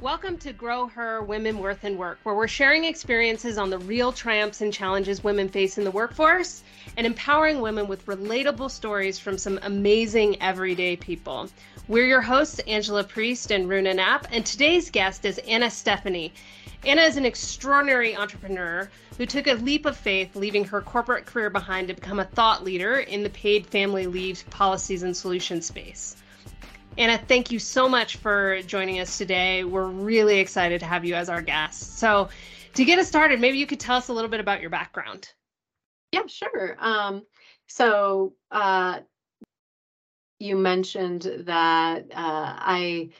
Welcome to Grow Her Women Worth and Work, where we're sharing experiences on the real triumphs and challenges women face in the workforce and empowering women with relatable stories from some amazing everyday people. We're your hosts, Angela Priest and Runa Knapp, and today's guest is Anna Stephanie. Anna is an extraordinary entrepreneur who took a leap of faith, leaving her corporate career behind to become a thought leader in the paid family leave policies and solution space. Anna, thank you so much for joining us today. We're really excited to have you as our guest. So, to get us started, maybe you could tell us a little bit about your background. Yeah, sure. Um, so, uh, you mentioned that uh, I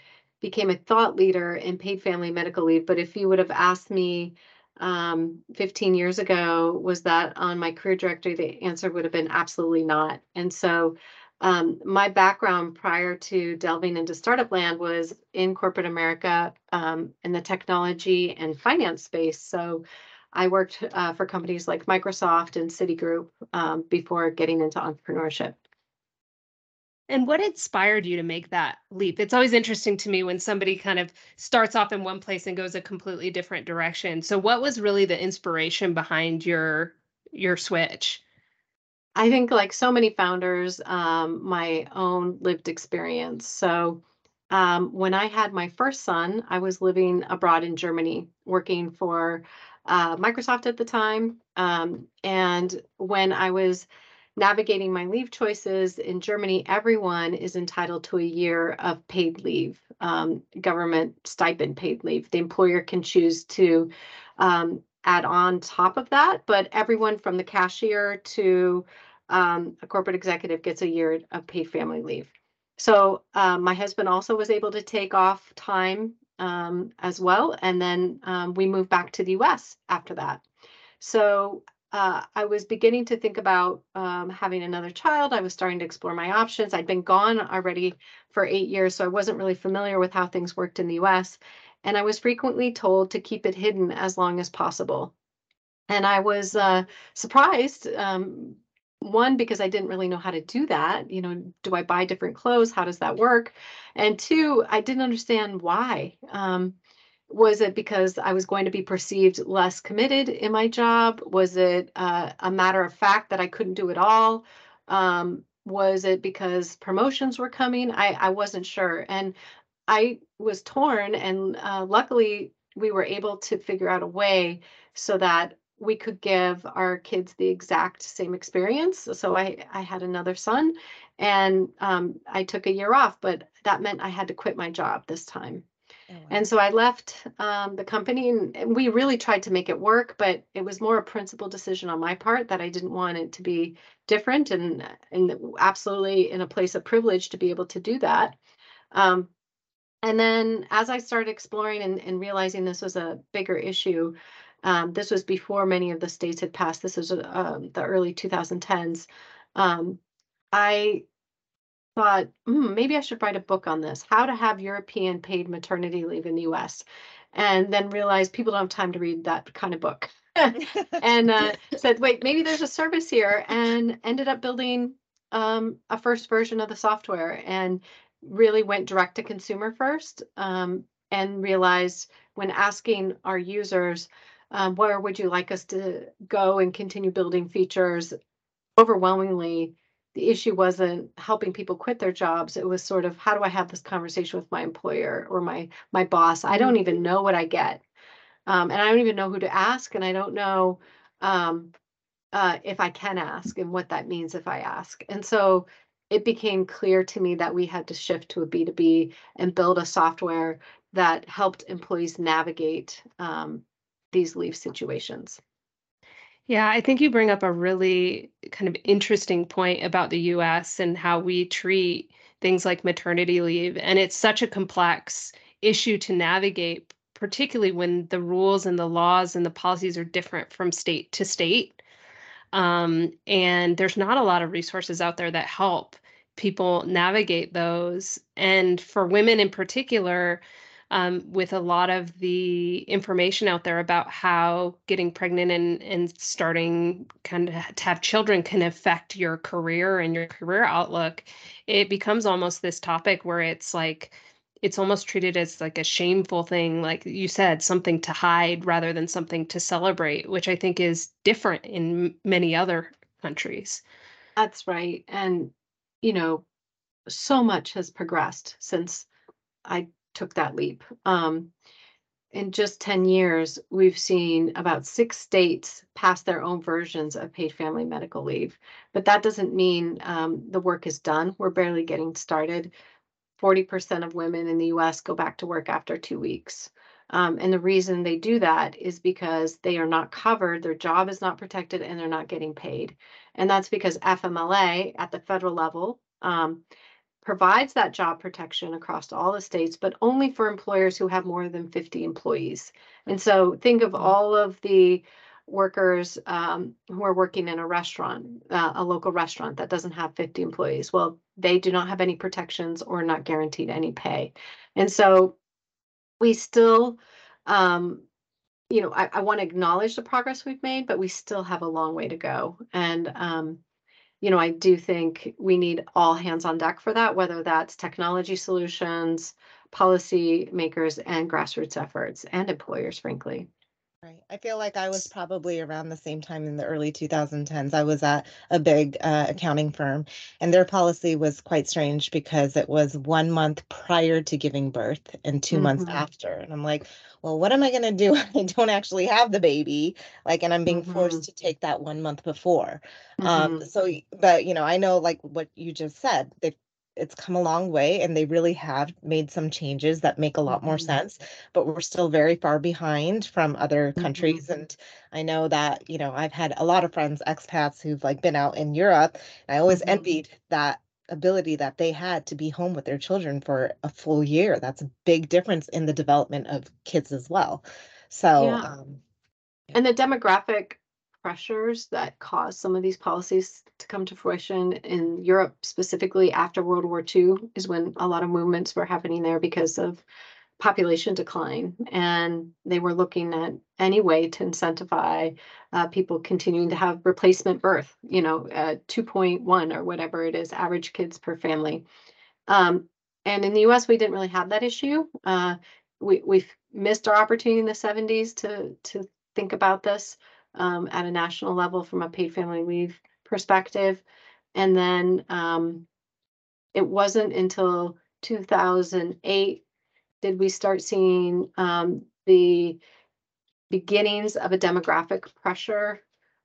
became a thought leader in paid family medical leave, but if you would have asked me um, 15 years ago, was that on my career directory? The answer would have been absolutely not. And so um, my background prior to delving into startup land was in corporate America um, in the technology and finance space. So I worked uh, for companies like Microsoft and Citigroup um, before getting into entrepreneurship. And what inspired you to make that leap? It's always interesting to me when somebody kind of starts off in one place and goes a completely different direction. So what was really the inspiration behind your your switch? I think, like so many founders, um, my own lived experience. So, um, when I had my first son, I was living abroad in Germany, working for uh, Microsoft at the time. Um, and when I was navigating my leave choices in Germany, everyone is entitled to a year of paid leave, um, government stipend paid leave. The employer can choose to um, add on top of that, but everyone from the cashier to um, a corporate executive gets a year of paid family leave. So uh, my husband also was able to take off time um, as well, and then um, we moved back to the U.S. after that. So uh, I was beginning to think about um, having another child. I was starting to explore my options. I'd been gone already for eight years, so I wasn't really familiar with how things worked in the US. And I was frequently told to keep it hidden as long as possible. And I was uh, surprised um, one because i didn't really know how to do that you know do i buy different clothes? How does that work? And two i didn't understand why. Um, was it because i was going to be perceived less committed in my job? Was it uh, a matter of fact that i couldn't do it all? Um, was it because promotions were coming? I, I wasn't sure. And i was torn and uh, luckily we were able to figure out a way so that we could give our kids the exact same experience. So I, I had another son and um, I took a year off, but that meant I had to quit my job this time. Oh, wow. And so I left um, the company and, and we really tried to make it work, but it was more a principal decision on my part that I didn't want it to be different and, and absolutely in a place of privilege to be able to do that. Um, and then as I started exploring and, and realizing this was a bigger issue, um, this was before many of the states had passed. This was um, the early 2010s. Um, I thought mm, maybe I should write a book on this how to have European paid maternity leave in the US. And then realized people don't have time to read that kind of book. and uh, said, wait, maybe there's a service here, and ended up building um, a first version of the software and really went direct to consumer first um, and realized when asking our users, um, where would you like us to go and continue building features? Overwhelmingly, the issue wasn't helping people quit their jobs. It was sort of how do I have this conversation with my employer or my my boss? I don't even mm-hmm. know what I get, um, and I don't even know who to ask, and I don't know um, uh, if I can ask and what that means if I ask. And so it became clear to me that we had to shift to a B2B and build a software that helped employees navigate um, these leave situations. Yeah, I think you bring up a really kind of interesting point about the US and how we treat things like maternity leave. And it's such a complex issue to navigate, particularly when the rules and the laws and the policies are different from state to state. Um, and there's not a lot of resources out there that help people navigate those. And for women in particular, um, with a lot of the information out there about how getting pregnant and, and starting kind of to have children can affect your career and your career outlook, it becomes almost this topic where it's like, it's almost treated as like a shameful thing, like you said, something to hide rather than something to celebrate, which I think is different in many other countries. That's right. And, you know, so much has progressed since I took that leap. Um, in just 10 years, we've seen about six states pass their own versions of paid family medical leave. But that doesn't mean um, the work is done. We're barely getting started. 40% of women in the US go back to work after two weeks. Um, and the reason they do that is because they are not covered, their job is not protected, and they're not getting paid. And that's because FMLA at the federal level um, provides that job protection across all the states, but only for employers who have more than 50 employees. And so think of mm-hmm. all of the workers um, who are working in a restaurant, uh, a local restaurant that doesn't have 50 employees. Well, they do not have any protections or not guaranteed any pay. And so we still, um, you know, I, I want to acknowledge the progress we've made, but we still have a long way to go. And um, you know, I do think we need all hands on deck for that, whether that's technology solutions, policy makers, and grassroots efforts, and employers, frankly. Right. I feel like I was probably around the same time in the early 2010s. I was at a big uh, accounting firm, and their policy was quite strange because it was one month prior to giving birth and 2 mm-hmm. months after. And I'm like, well, what am I going to do? I don't actually have the baby, like, and I'm being mm-hmm. forced to take that one month before. Um, mm-hmm. Um, so, but you know, I know like what you just said, they've it's come a long way and they really have made some changes that make a lot more mm-hmm. sense but we're still very far behind from other countries mm-hmm. and i know that you know i've had a lot of friends expats who've like been out in europe and i always mm-hmm. envied that ability that they had to be home with their children for a full year that's a big difference in the development of kids as well so yeah. um, and the demographic pressures that caused some of these policies to come to fruition in Europe, specifically after World War II, is when a lot of movements were happening there because of population decline. And they were looking at any way to incentivize uh, people continuing to have replacement birth, you know, uh, 2.1 or whatever it is, average kids per family. Um, and in the US, we didn't really have that issue. Uh, we, we've missed our opportunity in the 70s to, to think about this um, at a national level from a paid family leave perspective. And then um, it wasn't until 2008 did we start seeing um, the beginnings of a demographic pressure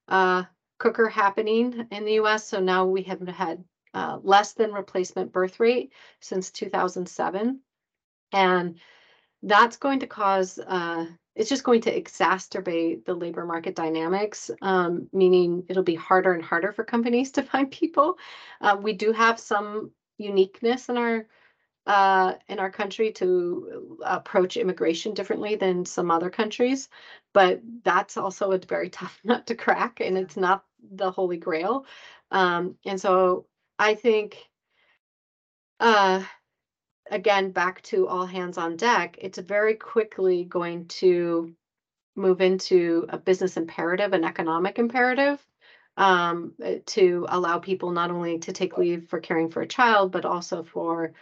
uh, cooker happening in the US. So now we have had uh, less than replacement birth rate since 2007. And that's going to cause uh, it's just going to exacerbate the labor market dynamics, um, meaning it'll be harder and harder for companies to find people. Uh, we do have some uniqueness in our uh, in our country to approach immigration differently than some other countries, but that's also a very tough nut to crack, and it's not the holy grail. Um, and so I think uh, again, back to all hands on deck, it's very quickly going to move into a business imperative, an economic imperative um, eh, to allow people not only to take leave for caring for a child, but also for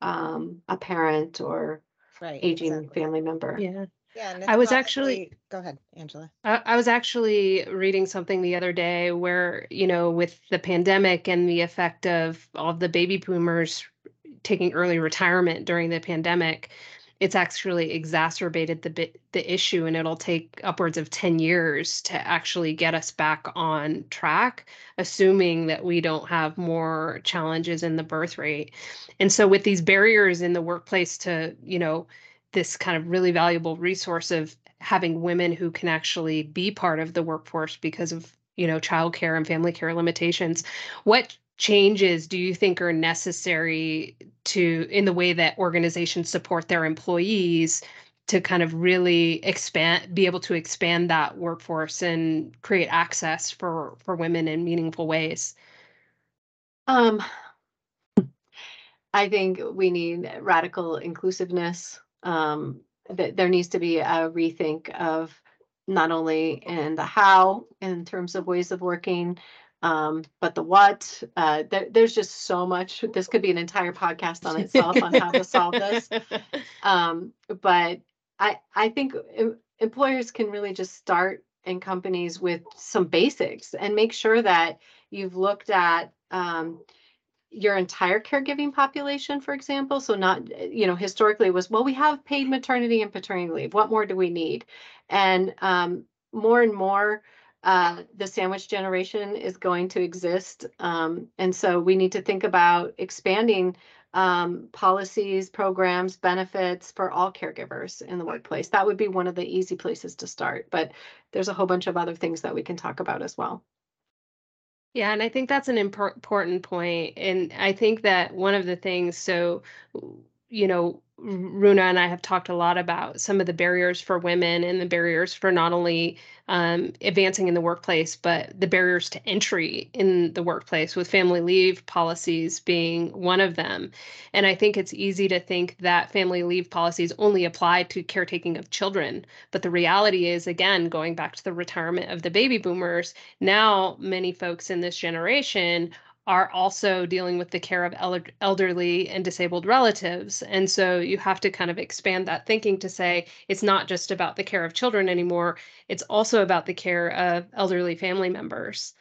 um, a parent or right, aging exactly. family member. Yeah. Yeah, I was actually go ahead, Angela. I, I was actually reading something the other day where, you know, with the pandemic and the effect of all of the baby boomers taking early retirement during the pandemic, it's actually exacerbated the bit, the issue, and it'll take upwards of ten years to actually get us back on track, assuming that we don't have more challenges in the birth rate. And so, with these barriers in the workplace to you know this kind of really valuable resource of having women who can actually be part of the workforce because of you know childcare and family care limitations what changes do you think are necessary to in the way that organizations support their employees to kind of really expand be able to expand that workforce and create access for for women in meaningful ways? Um i think we need radical inclusiveness. Um that there needs to be a rethink of not only in the how in terms of ways of working Um, but the what, uh, there, there's just so much. This could be an entire podcast on itself on how to solve this. Um, but I, I think employers can really just start in companies with some basics and make sure that you've looked at um, your entire caregiving population, for example. So not, you know, historically it was, well, we have paid maternity and paternity leave. What more do we need? And um, more and more, uh, the sandwich generation is going to exist. Um, and so we need to think about expanding um, policies, programs, benefits for all caregivers in the workplace. That would be one of the easy places to start. But there's a whole bunch of other things that we can talk about as well. Yeah, and I think that's an important point. And I think that one of the things, so, you know, Runa and I have talked a lot about some of the barriers for women and the barriers for not only um, advancing in the workplace, but the barriers to entry in the workplace, with family leave policies being one of them. And I think it's easy to think that family leave policies only apply to caretaking of children. But the reality is, again, going back to the retirement of the baby boomers, now many folks in this generation are also dealing with the care of elderly and disabled relatives. And so you have to kind of expand that thinking to say it's not just about the care of children anymore, it's also about the care of elderly family members.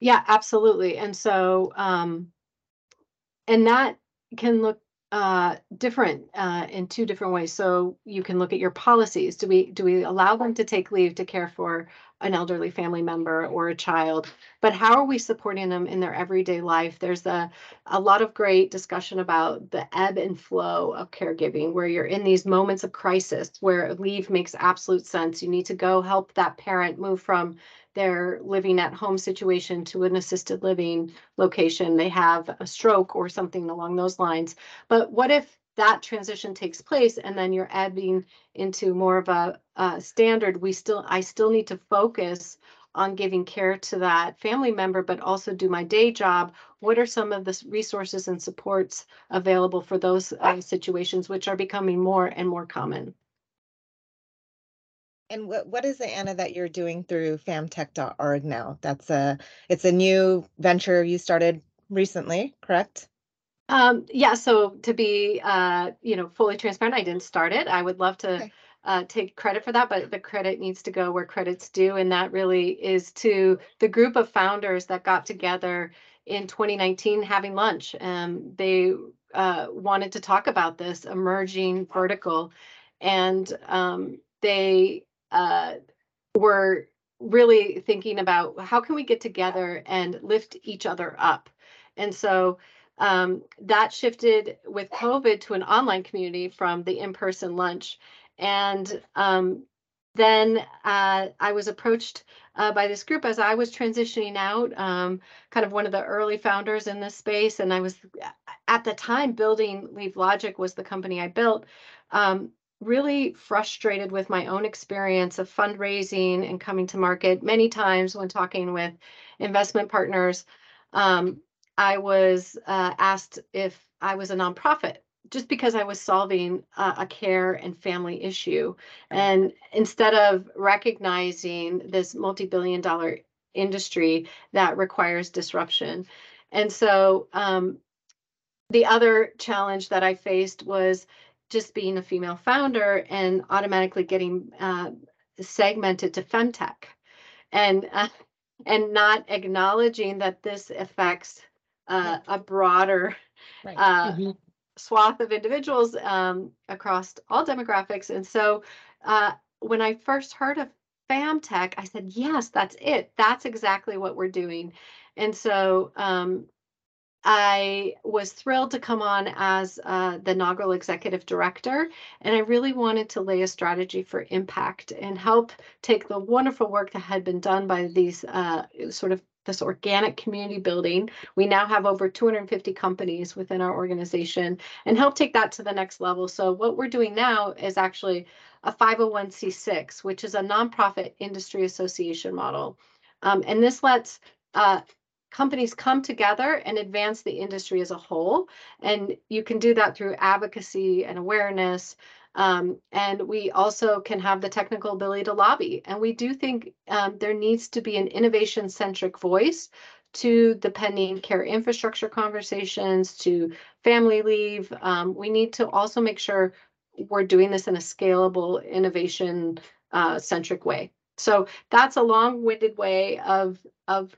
Yeah, absolutely. And so, um, and that can look uh, different uh, in two different ways. So you can look at your policies. Do we do we allow them to take leave to care for an elderly family member or a child? But how are we supporting them in their everyday life? There's a a lot of great discussion about the ebb and flow of caregiving, where you're in these moments of crisis where leave makes absolute sense. You need to go help that parent move from their living at home situation to an assisted living location, they have a stroke or something along those lines. But what if that transition takes place and then you're adding into more of a, a standard we still i still need to focus on giving care to that family member but also do my day job what are some of the resources and supports available for those uh, situations which are becoming more and more common and what, what is it, Anna, that you're doing through famtech.org now? That's a it's a new venture you started recently, correct? Um, yeah, so to be uh, you know, fully transparent, I didn't start it. I would love to okay. uh, take credit for that, but the credit needs to go where credit's due, and that really is to the group of founders that got together in 2019 having lunch. Um, they uh, wanted to talk about this emerging vertical, and um, they uh, were really thinking about how can we get together and lift each other up. And so um, that shifted with COVID to an online community from the in-person lunch. And um, then uh, I was approached uh, by this group as I was transitioning out, um, kind of one of the early founders in this space. And I was at the time building Leave Logic was the company I built. Um, really frustrated with my own experience of fundraising and coming to market many times when talking with investment partners. Um, I was uh, asked if I was a nonprofit just because I was solving uh, a care and family issue. And instead of recognizing this multi billion dollar industry that requires disruption. And so um, the other challenge that I faced was just being a female founder and automatically getting uh, segmented to femtech and uh, and not acknowledging that this affects uh, a broader right. Uh, mm-hmm. swath of individuals um, across all demographics and so uh, when i first heard of famtech i said yes that's it that's exactly what we're doing and so um, I was thrilled to come on as uh, the inaugural executive director, and I really wanted to lay a strategy for impact and help take the wonderful work that had been done by these uh, sort of this organic community building. We now have over 250 companies within our organization and help take that to the next level. So, what we're doing now is actually a 501c6, which is a nonprofit industry association model. Um, and this lets uh, companies come together and advance the industry as a whole. And you can do that through advocacy and awareness. Um, and we also can have the technical ability to lobby. And we do think um, there needs to be an innovation centric voice to the pending care infrastructure conversations, to family leave. Um, we need to also make sure we're doing this in a scalable, innovation uh, centric way. So that's a long winded way of, of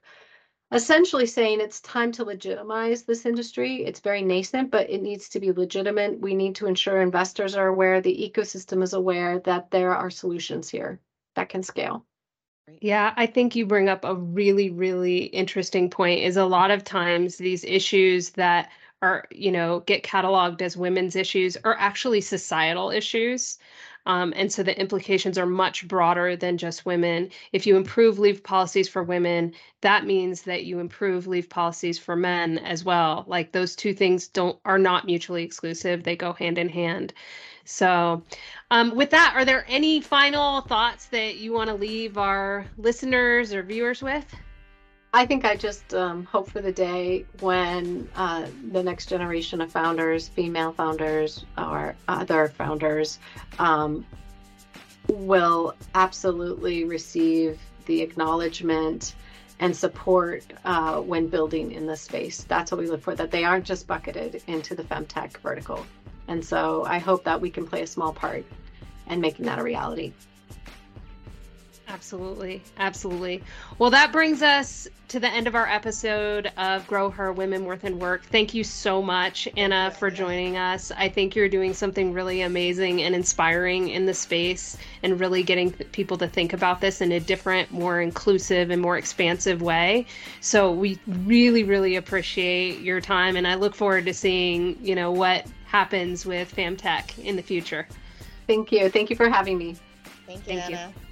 essentially saying it's time to legitimize this industry. It's very nascent, but it needs to be legitimate. We need to ensure investors are aware, the ecosystem is aware that there are solutions here that can scale. Yeah, I think you bring up a really, really interesting point is a lot of times these issues that are, you know, get cataloged as women's issues are actually societal issues. Um, and so the implications are much broader than just women. If you improve leave policies for women, that means that you improve leave policies for men as well. Like those two things don't are not mutually exclusive; they go hand in hand. So, um, with that, are there any final thoughts that you want to leave our listeners or viewers with? I think I just um, hope for the day when uh, the next generation of founders, female founders, or other founders, um, will absolutely receive the acknowledgement and support uh, when building in this space. That's what we look for, that they aren't just bucketed into the femtech vertical. And so I hope that we can play a small part in making that a reality. Absolutely. Absolutely. Well, that brings us to the end of our episode of Grow Her Women Worth in Work. Thank you so much, Anna, for joining us. I think you're doing something really amazing and inspiring in the space and really getting people to think about this in a different, more inclusive, and more expansive way. So we really, really appreciate your time, and I look forward to seeing, you know, what happens with FamTech in the future. Thank you. Thank you for having me. Thank you, Thank Anna. You.